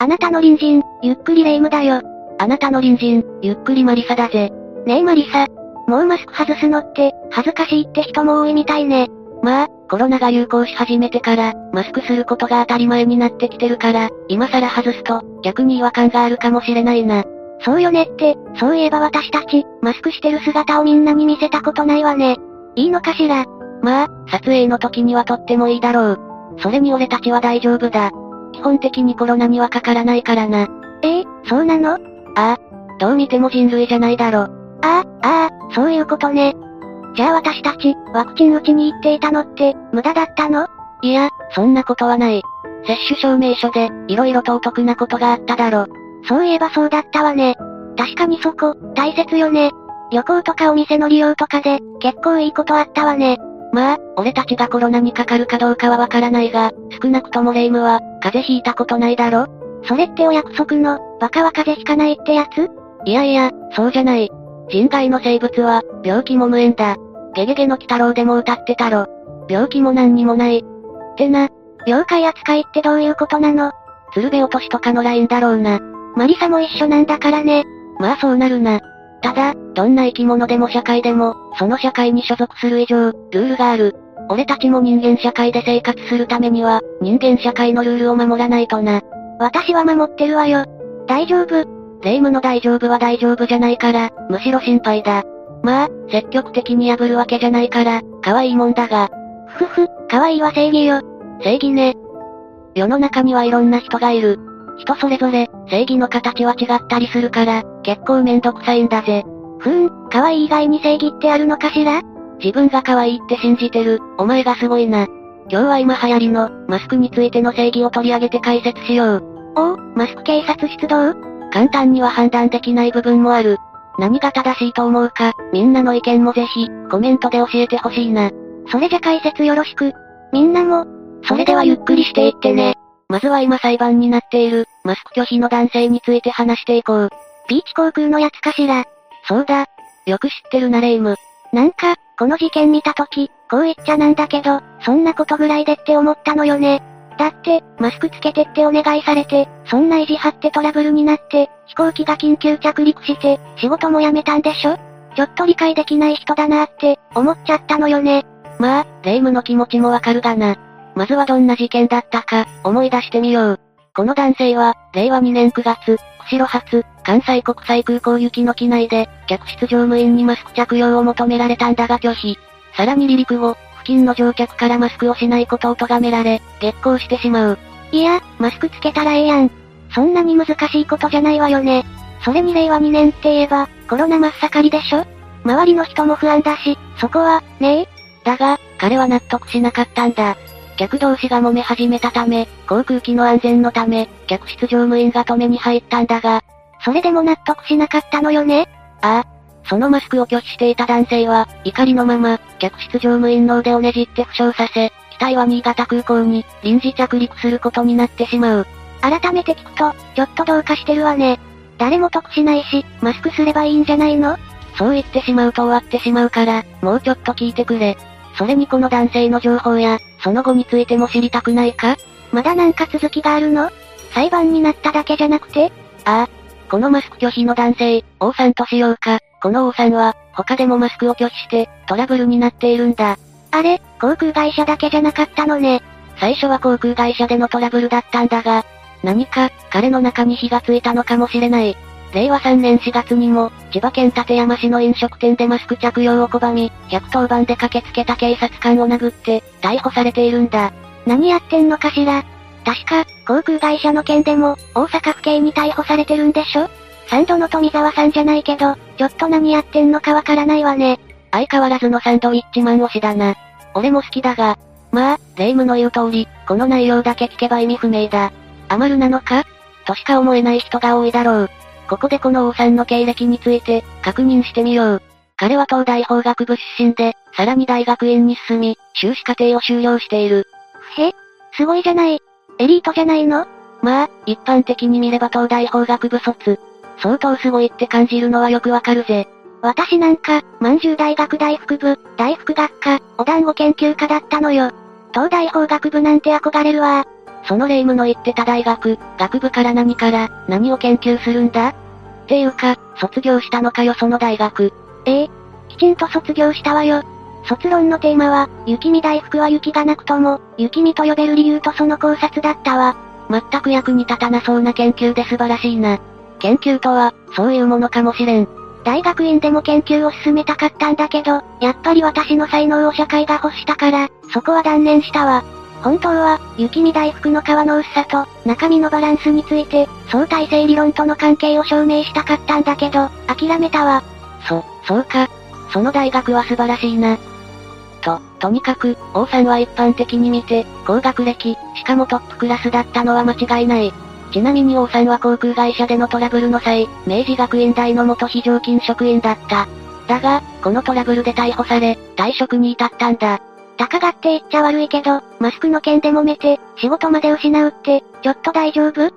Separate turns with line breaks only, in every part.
あなたの隣人、ゆっくりレ夢ムだよ。
あなたの隣人、ゆっくりマリサだぜ。
ねえマリサ。もうマスク外すのって、恥ずかしいって人も多いみたいね。
まあ、コロナが流行し始めてから、マスクすることが当たり前になってきてるから、今更外すと、逆に違和感があるかもしれないな。
そうよねって、そういえば私たち、マスクしてる姿をみんなに見せたことないわね。いいのかしら
まあ、撮影の時にはとってもいいだろう。それに俺たちは大丈夫だ。基本的にコロナにはかからないからな。
ええそうなの？あ
あ。どう見ても人類じゃないだろ。
ああ、ああ、そういうことね。じゃあ私たち、ワクチン打ちに行っていたのって、無駄だったの？
いや、そんなことはない。接種証明書で、色々とお得なことがあっただろ。
そういえばそうだったわね。確かにそこ、大切よね。旅行とかお店の利用とかで、結構いいことあったわね。
まあ、俺たちがコロナにかかるかどうかはわからないが、少なくともレイムは、風邪ひいたことないだろ？
それってお約束の、バカは風邪ひかないってやつ？
いやいや、そうじゃない。人外の生物は、病気も無縁だ。ゲゲゲの鬼太郎でも歌ってたろ。病気も何にもない。
ってな、妖怪扱いってどういうことなの？
鶴瓶落としとかのラインだろうな。
マリサも一緒なんだからね。
まあそうなるな。ただ、どんな生き物でも社会でも、その社会に所属する以上、ルールがある。俺たちも人間社会で生活するためには、人間社会のルールを守らないとな。
私は守ってるわよ。大丈夫。
霊夢の大丈夫は大丈夫じゃないから、むしろ心配だ。まあ、積極的に破るわけじゃないから、可愛いもんだが。
ふふ、可愛いは正義よ。
正義ね。世の中にはいろんな人がいる。人それぞれ、正義の形は違ったりするから、結構めんどくさいんだぜ。
ふーん、可愛い以外に正義ってあるのかしら？
自分が可愛いって信じてる、お前がすごいな。今日は今流行りの、マスクについての正義を取り上げて解説しよう。
おお、マスク警察出動？
簡単には判断できない部分もある。何が正しいと思うか、みんなの意見もぜひ、コメントで教えてほしいな。
それじゃ解説よろしく。みんなも、
それではゆっくりしていってね。まずは今裁判になっている、マスク拒否の男性について話していこう。
ピーチ航空のやつかしら。
そうだ。よく知ってるなレイム。
なんか、この事件見たとき、こう言っちゃなんだけど、そんなことぐらいでって思ったのよね。だって、マスクつけてってお願いされて、そんな意地張ってトラブルになって、飛行機が緊急着陸して、仕事も辞めたんでしょ？ちょっと理解できない人だなって、思っちゃったのよね。
まあ、レイムの気持ちもわかるがな。まずはどんな事件だったか、思い出してみよう。この男性は、令和2年9月、釧路発、関西国際空港行きの機内で、客室乗務員にマスク着用を求められたんだが拒否。さらに離陸後、付近の乗客からマスクをしないことを咎められ、激高してしまう。
いや、マスクつけたらええやん。そんなに難しいことじゃないわよね。それに令和2年って言えば、コロナ真っ盛りでしょ？周りの人も不安だし、そこは、ねえ？
だが、彼は納得しなかったんだ。客同士が揉め始めたため、航空機の安全のため、客室乗務員が止めに入ったんだが、
それでも納得しなかったのよね？
ああ。そのマスクを拒否していた男性は、怒りのまま、客室乗務員の腕をねじって負傷させ、機体は新潟空港に臨時着陸することになってしまう。
改めて聞くと、ちょっとどうかしてるわね。誰も得しないし、マスクすればいいんじゃないの？
そう言ってしまうと終わってしまうから、もうちょっと聞いてくれ。それにこの男性の情報や、その後についても知りたくないか？
まだなんか続きがあるの？裁判になっただけじゃなくて？
ああ。このマスク拒否の男性、王さんとしようか。この王さんは、他でもマスクを拒否して、トラブルになっているんだ。
あれ、航空会社だけじゃなかったのね。
最初は航空会社でのトラブルだったんだが、何か、彼の中に火がついたのかもしれない。令和3年4月にも、千葉県館山市の飲食店でマスク着用を拒み、110番で駆けつけた警察官を殴って、逮捕されているんだ。
何やってんのかしら？確か、航空会社の件でも、大阪府警に逮捕されてるんでしょ？サンドの富沢さんじゃないけど、ちょっと何やってんのかわからないわね。
相変わらずのサンドウィッチマン推しだな。俺も好きだが、まあ、レイムの言う通り、この内容だけ聞けば意味不明だ。アマルなのか？としか思えない人が多いだろう。ここでこの王さんの経歴について、確認してみよう。彼は東大法学部出身で、さらに大学院に進み、修士課程を修了している。
へすごいじゃない。エリートじゃないの？
まあ、一般的に見れば東大法学部卒。相当すごいって感じるのはよくわかるぜ。
私なんか、満州大学大福部、大福学科、お団子研究科だったのよ。東大法学部なんて憧れるわ。
その霊夢の言ってた大学、学部から何から、何を研究するんだ？っていうか、卒業したのかよその大学。
ええきちんと卒業したわよ。卒論のテーマは、雪見大福は雪がなくとも、雪見と呼べる理由とその考察だったわ。
全く役に立たなそうな研究で素晴らしいな。研究とは、そういうものかもしれん。
大学院でも研究を進めたかったんだけど、やっぱり私の才能を社会が欲したから、そこは断念したわ。本当は、雪見大福の皮の薄さと、中身のバランスについて、相対性理論との関係を証明したかったんだけど、諦めたわ。
そ、そうか。その大学は素晴らしいな。と、とにかく、王さんは一般的に見て、高学歴、しかもトップクラスだったのは間違いない。ちなみに王さんは航空会社でのトラブルの際、明治学院大の元非常勤職員だった。だが、このトラブルで逮捕され、退職に至ったんだ。
高がって言っちゃ悪いけど、マスクの件で揉めて、仕事まで失うって、ちょっと大丈夫？っ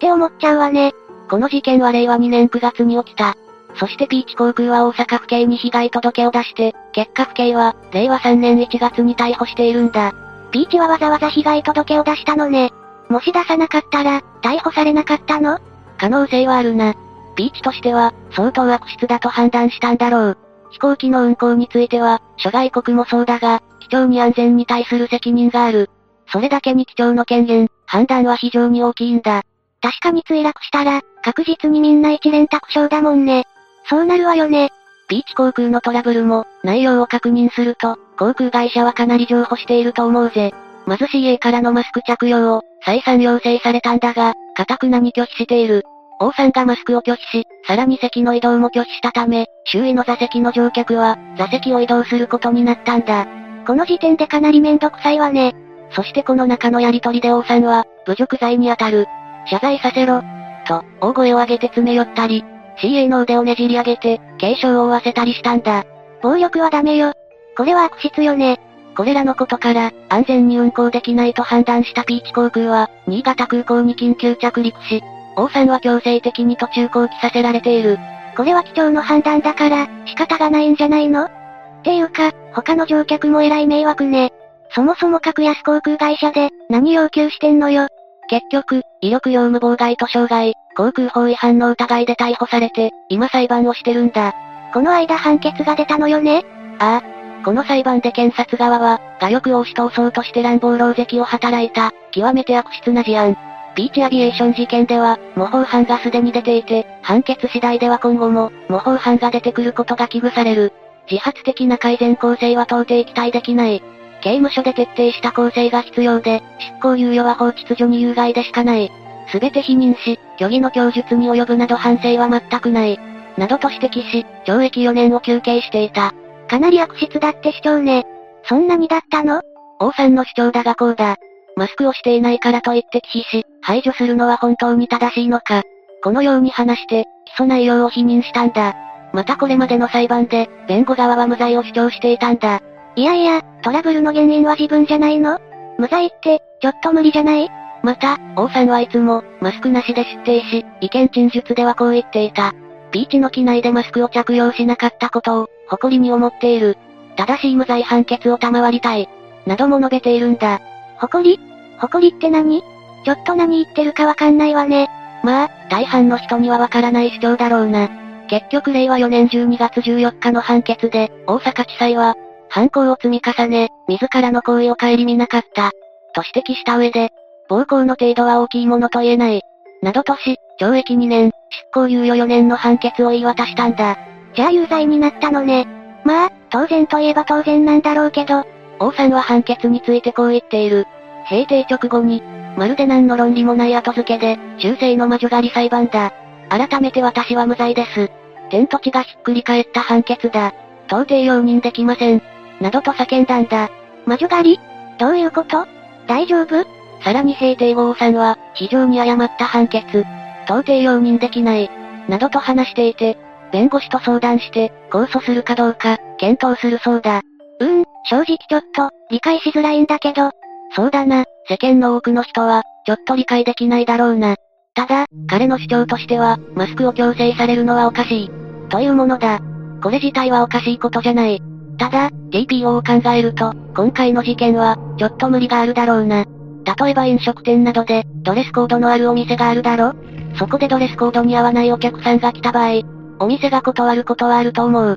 て思っちゃうわね。
この事件は令和2年9月に起きた。そしてピーチ航空は大阪府警に被害届を出して、結果府警は、令和3年1月に逮捕しているんだ。
ピーチはわざわざ被害届を出したのね。もし出さなかったら、逮捕されなかったの？
可能性はあるな。ピーチとしては、相当悪質だと判断したんだろう。飛行機の運航については、諸外国もそうだが、機長に安全に対する責任がある。それだけに機長の権限、判断は非常に大きいんだ。
確かに墜落したら、確実にみんな一連卓勝だもんね。そうなるわよね。
ピーチ航空のトラブルも、内容を確認すると、航空会社はかなり譲歩していると思うぜ。まず CA からのマスク着用を、再三要請されたんだが、かくなに拒否している。王さんがマスクを拒否し、さらに席の移動も拒否したため、周囲の座席の乗客は、座席を移動することになったんだ。
この時点でかなりめんどくさいわね。
そしてこの中のやりとりで王さんは、侮辱罪に当たる。謝罪させろ。と、大声を上げて詰め寄ったり、CA の腕をねじり上げて、軽傷を負わせたりしたんだ。
暴力はダメよ。これは悪質よね。
これらのことから、安全に運航できないと判断したピーチ航空は、新潟空港に緊急着陸し、王さんは強制的に途中降機させられている。
これは機長の判断だから、仕方がないんじゃないの？っていうか、他の乗客も偉い迷惑ね。そもそも格安航空会社で、何要求してんのよ。
結局、威力業務妨害と傷害、航空法違反の疑いで逮捕されて、今裁判をしてるんだ。
この間判決が出たのよね？
ああ。この裁判で検察側は、画力を押し通そうとして乱暴狼藉を働いた、極めて悪質な事案。ピーチアビエーション事件では、模倣犯がすでに出ていて、判決次第では今後も、模倣犯が出てくることが危惧される。自発的な改善構成は到底期待できない。刑務所で徹底した構成が必要で、執行猶予は法秩序に有害でしかない。すべて否認し、虚偽の供述に及ぶなど反省は全くない。などと指摘し、懲役4年を求刑していた。
かなり悪質だって主張ね。そんなにだったの？
王さんの主張だがこうだ。マスクをしていないからといって忌避し、排除するのは本当に正しいのか。このように話して、起訴内容を否認したんだ。またこれまでの裁判で、弁護側は無罪を主張していたんだ。
いやいや、トラブルの原因は自分じゃないの？無罪って、ちょっと無理じゃない？
また、王さんはいつも、マスクなしで出廷し、意見陳述ではこう言っていた。ピーチの機内でマスクを着用しなかったことを、誇りに思っている。正しい無罪判決を賜りたい。なども述べているんだ。
誇り？誇りって何？ちょっと何言ってるかわかんないわね。
まあ、大半の人にはわからない主張だろうな。結局令和4年12月14日の判決で、大阪地裁は、犯行を積み重ね、自らの行為を顧みなかった。と指摘した上で、暴行の程度は大きいものと言えない。などとし、懲役2年、執行猶予4年の判決を言い渡したんだ。
じゃあ有罪になったのね。まあ、当然といえば当然なんだろうけど。
王さんは判決についてこう言っている。閉廷直後に、まるで何の論理もない後付けで、中世の魔女狩り裁判だ。改めて私は無罪です。天と地がひっくり返った判決だ。到底容認できません。などと叫んだんだ。
魔女狩り？どういうこと？大丈夫？
さらに平定王さんは、非常に誤った判決。到底容認できない。などと話していて、弁護士と相談して、控訴するかどうか、検討するそうだ。
うーん、正直ちょっと、理解しづらいんだけど、
そうだな、世間の多くの人は、ちょっと理解できないだろうな。ただ、彼の主張としては、マスクを強制されるのはおかしい。というものだ。これ自体はおかしいことじゃない。ただ、TPO を考えると、今回の事件は、ちょっと無理があるだろうな。例えば飲食店などで、ドレスコードのあるお店があるだろ？そこでドレスコードに合わないお客さんが来た場合、お店が断ることはあると思う。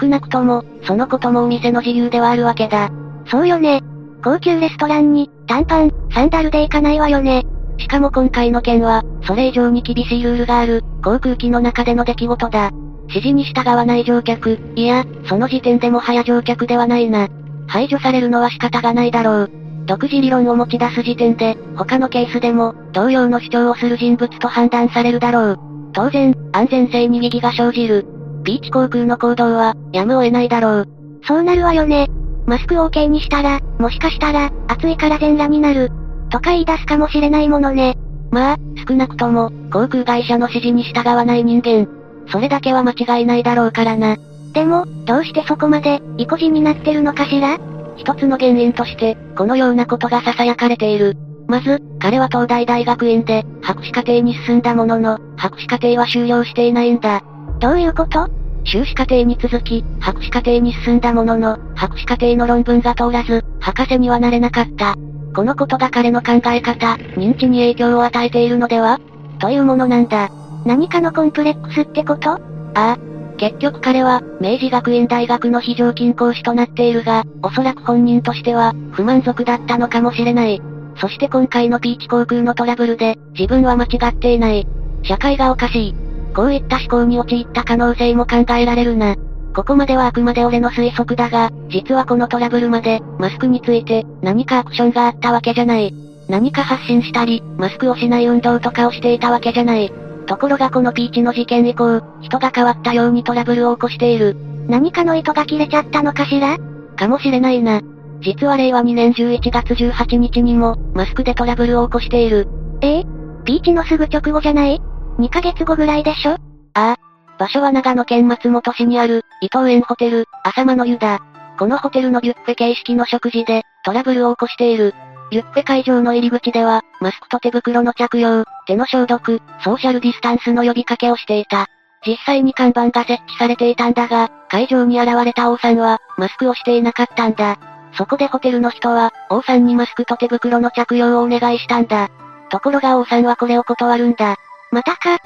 少なくとも、そのこともお店の自由ではあるわけだ。
そうよね。高級レストランに、短パン、サンダルで行かないわよね。
しかも今回の件は、それ以上に厳しいルールがある、航空機の中での出来事だ。指示に従わない乗客、いや、その時点でも早乗客ではないな。排除されるのは仕方がないだろう。独自理論を持ち出す時点で、他のケースでも、同様の主張をする人物と判断されるだろう。当然、安全性に疑義が生じる。ビーチ航空の行動は、やむを得ないだろう。
そうなるわよね。マスクを OK にしたら、もしかしたら、暑いから全裸になる。とか言い出すかもしれないものね。
まあ、少なくとも、航空会社の指示に従わない人間。それだけは間違いないだろうからな。
でも、どうしてそこまで、意固地になってるのかしら？
一つの原因として、このようなことが囁かれている。まず、彼は東大大学院で、博士課程に進んだものの、博士課程は修了していないんだ。
どういうこと？
修士課程に続き、博士課程に進んだものの、博士課程の論文が通らず、博士にはなれなかった。このことが彼の考え方、認知に影響を与えているのでは？というものなんだ。
何かのコンプレックスってこと？あ
あ。結局彼は、明治学院大学の非常勤講師となっているが、おそらく本人としては、不満足だったのかもしれない。そして今回のピーチ航空のトラブルで、自分は間違っていない。社会がおかしい。こういった思考に陥った可能性も考えられるな。ここまではあくまで俺の推測だが、実はこのトラブルまで、マスクについて、何かアクションがあったわけじゃない。何か発信したり、マスクをしない運動とかをしていたわけじゃない。ところがこのピーチの事件以降、人が変わったようにトラブルを起こしている。
何かの糸が切れちゃったのかしら？
かもしれないな。実は令和2年11月18日にも、マスクでトラブルを起こしている。
え？えピーチのすぐ直後じゃない ?2 ヶ月後ぐらいでしょ？あ
あ。場所は長野県松本市にある、伊藤園ホテル、浅間の湯だ。このホテルのビュッフェ形式の食事で、トラブルを起こしている。ビュッフェ会場の入り口では、マスクと手袋の着用、手の消毒、ソーシャルディスタンスの呼びかけをしていた。実際に看板が設置されていたんだが、会場に現れた王さんは、マスクをしていなかったんだ。そこでホテルの人は、王さんにマスクと手袋の着用をお願いしたんだ。ところが王さんはこれを断るんだ。
またか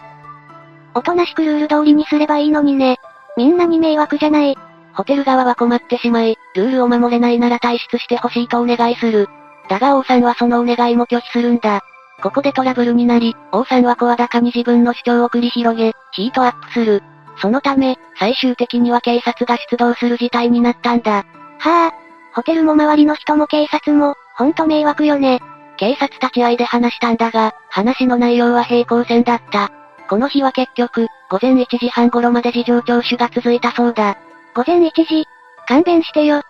おとなしくルール通りにすればいいのにね。みんなに迷惑じゃない。
ホテル側は困ってしまい、ルールを守れないなら退出してほしいとお願いする。だが王さんはそのお願いも拒否するんだ。ここでトラブルになり、王さんは声高に自分の主張を繰り広げ、ヒートアップする。そのため、最終的には警察が出動する事態になったんだ。
はあ、ホテルも周りの人も警察も、ほんと迷惑よね。
警察立ち会いで話したんだが、話の内容は平行線だった。この日は結局、午前1時半頃まで事情聴取が続いたそうだ。
午前1時勘弁してよ。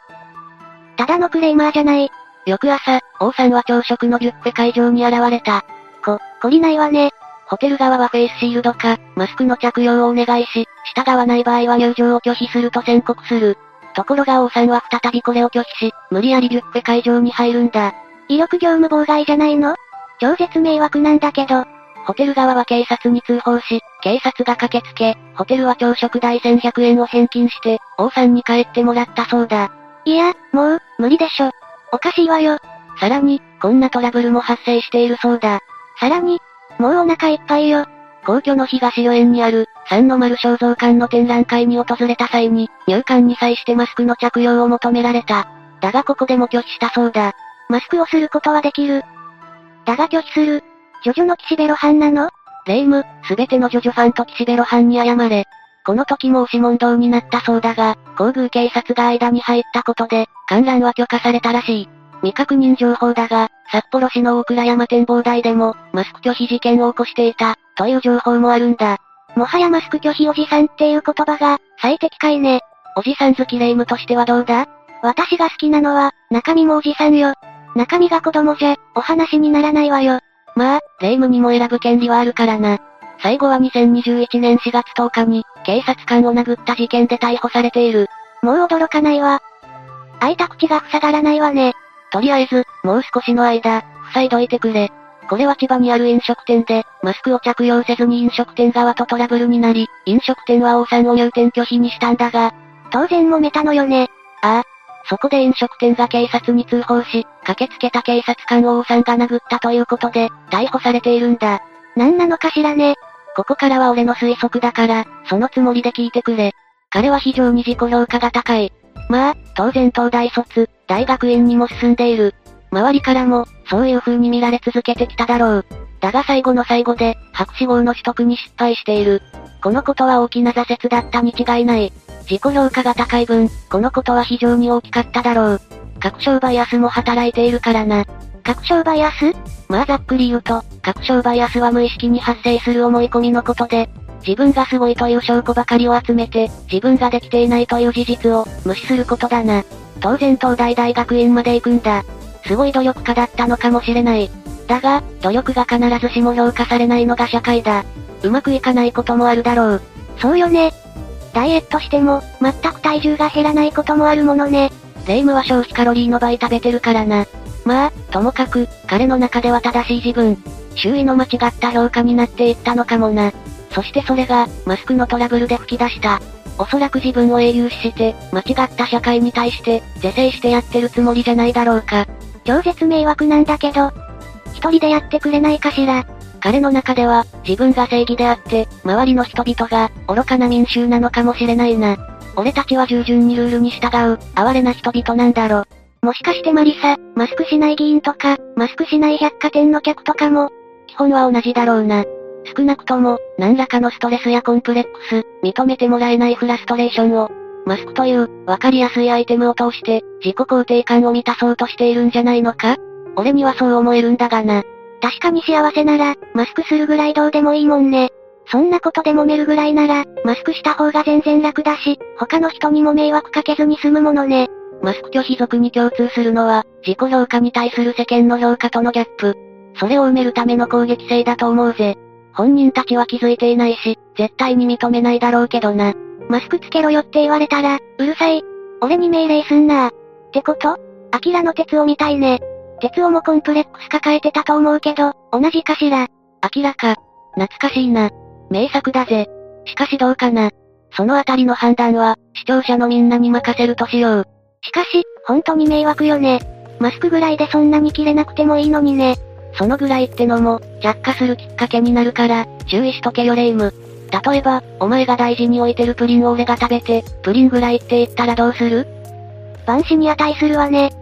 ただのクレーマーじゃない。
翌朝、王さんは朝食のビュッフェ会場に現れた。
こ、懲りないわね。
ホテル側はフェイスシールドか、マスクの着用をお願いし、従わない場合は入場を拒否すると宣告する。ところが王さんは再びこれを拒否し、無理やりビュッフェ会場に入るんだ。
威力業務妨害じゃないの？超絶迷惑なんだけど。
ホテル側は警察に通報し、警察が駆けつけ、ホテルは朝食代1100円を返金して、王さんに帰ってもらったそうだ。
いや、もう、無理でしょ。おかしいわよ。
さらに、こんなトラブルも発生しているそうだ。
さらに、もうお腹いっぱいよ。
皇居の東予園にある、三の丸肖像館の展覧会に訪れた際に、入館に際してマスクの着用を求められた。だがここでも拒否したそうだ。
マスクをすることはできる。だが拒否する。ジョジョの岸辺露伴なの？
霊夢、すべてのジョジョファンと岸辺露伴に謝れ。この時も押し問答になったそうだが、皇宮警察が間に入ったことで、観覧は許可されたらしい。未確認情報だが、札幌市の大倉山展望台でも、マスク拒否事件を起こしていた、という情報もあるんだ。
もはやマスク拒否おじさんっていう言葉が、最適解ね。
おじさん好き霊夢としてはどうだ？
私が好きなのは、中身もおじさんよ。中身が子供じゃ、お話にならないわよ。
まあ、霊夢にも選ぶ権利はあるからな。最後は2021年4月10日に、警察官を殴った事件で逮捕されている。
もう驚かないわ。開いた口が塞がらないわね。
とりあえず、もう少しの間、塞いどいてくれ。これは千葉にある飲食店で、マスクを着用せずに飲食店側とトラブルになり、飲食店は王さんを入店拒否にしたんだが、
当然揉めたのよね。
ああ。そこで飲食店が警察に通報し、駆けつけた警察官を王さんが殴ったということで、逮捕されているんだ。
なんなのかしらね。
ここからは俺の推測だから、そのつもりで聞いてくれ。彼は非常に自己評価が高い。まあ、当然東大卒、大学院にも進んでいる。周りからも、そういう風に見られ続けてきただろう。だが最後の最後で、博士号の取得に失敗している。このことは大きな挫折だったに違いない。自己評価が高い分、このことは非常に大きかっただろう。確証バイアスも働いているからな。
確証バイアス？
まあざっくり言うと、確証バイアスは無意識に発生する思い込みのことで、自分がすごいという証拠ばかりを集めて、自分ができていないという事実を無視することだな。当然東大大学院まで行くんだ。すごい努力家だったのかもしれない。だが、努力が必ずしも評価されないのが社会だ。うまくいかないこともあるだろう。
そうよね。ダイエットしても、全く体重が減らないこともあるものね。
霊夢は消費カロリーの倍食べてるからな。まあ、ともかく、彼の中では正しい自分。周囲の間違った評価になっていったのかもな。そしてそれが、マスクのトラブルで吹き出した。おそらく自分を英雄視して、間違った社会に対して、是正してやってるつもりじゃないだろうか。
超絶迷惑なんだけど、一人でやってくれないかしら。
彼の中では、自分が正義であって、周りの人々が、愚かな民衆なのかもしれないな。俺たちは従順にルールに従う、哀れな人々なんだろ。
もしかしてマリサ、マスクしない議員とか、マスクしない百貨店の客とかも、
基本は同じだろうな。少なくとも、何らかのストレスやコンプレックス、認めてもらえないフラストレーションを、マスクという、わかりやすいアイテムを通して、自己肯定感を満たそうとしているんじゃないのか？俺にはそう思えるんだがな。
確かに幸せなら、マスクするぐらいどうでもいいもんね。そんなことで揉めるぐらいなら、マスクした方が全然楽だし、他の人にも迷惑かけずに済むものね。
マスク拒否族に共通するのは、自己評価に対する世間の評価とのギャップ。それを埋めるための攻撃性だと思うぜ。本人たちは気づいていないし、絶対に認めないだろうけどな。
マスクつけろよって言われたら、うるさい。俺に命令すんなってこと？アキラの鉄を見たいね。鉄をもコンプレックス抱えてたと思うけど、同じかしら？
アキラか。懐かしいな。名作だぜ。しかしどうかな。そのあたりの判断は、視聴者のみんなに任せるとしよう。
しかし、本当に迷惑よね。マスクぐらいでそんなに切れなくてもいいのにね。
そのぐらいってのも、着火するきっかけになるから、注意しとけよレイム。例えば、お前が大事に置いてるプリンを俺が食べて、プリンぐらいって言ったらどうする？
万死に値するわね。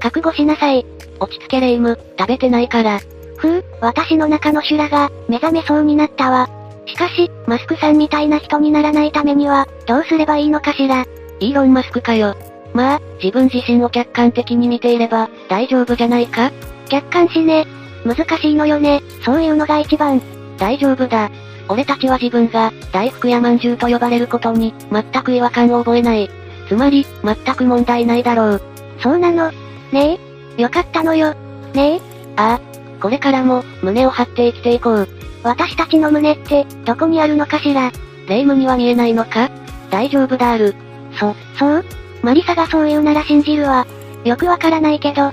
覚悟しなさい。
落ち着けレイム、食べてないから。
ふう、私の中の修羅が、目覚めそうになったわ。しかし、マスクさんみたいな人にならないためには、どうすればいいのかしら。
イーロンマスクかよ。まあ、自分自身を客観的に見ていれば、大丈夫じゃないか？
客観視ね。難しいのよね、そういうのが一番。
大丈夫だ。俺たちは自分が、大福や饅頭と呼ばれることに、全く違和感を覚えない。つまり、全く問題ないだろう。
そうなのねえよかったのよ。ねえ
ああ。これからも、胸を張って生きていこう。
私たちの胸って、どこにあるのかしら？
霊夢には見えないのか？大丈夫だある。
そ、そう？マリサがそう言うなら信じるわ。よくわからないけど、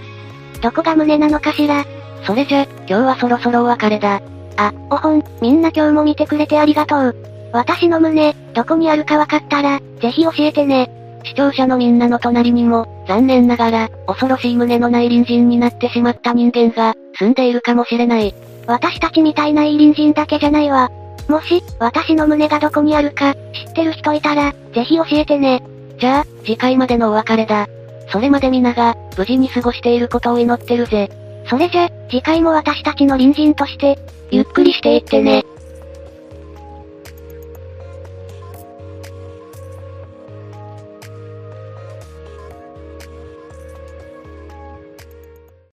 どこが胸なのかしら
それじゃ、今日はそろそろお別れだ。
あ、おほん、みんな今日も見てくれてありがとう。私の胸、どこにあるかわかったら、ぜひ教えてね。
視聴者のみんなの隣にも、残念ながら、恐ろしい胸のない隣人になってしまった人間が、住んでいるかもしれない。
私たちみたいないい隣人だけじゃないわ。もし、私の胸がどこにあるか、知ってる人いたら、ぜひ教えてね。
じゃあ、次回までのお別れだ。それまで皆が、無事に過ごしていることを祈ってるぜ。
それじゃ、次回も私たちの隣人として、ゆっくりしていってね。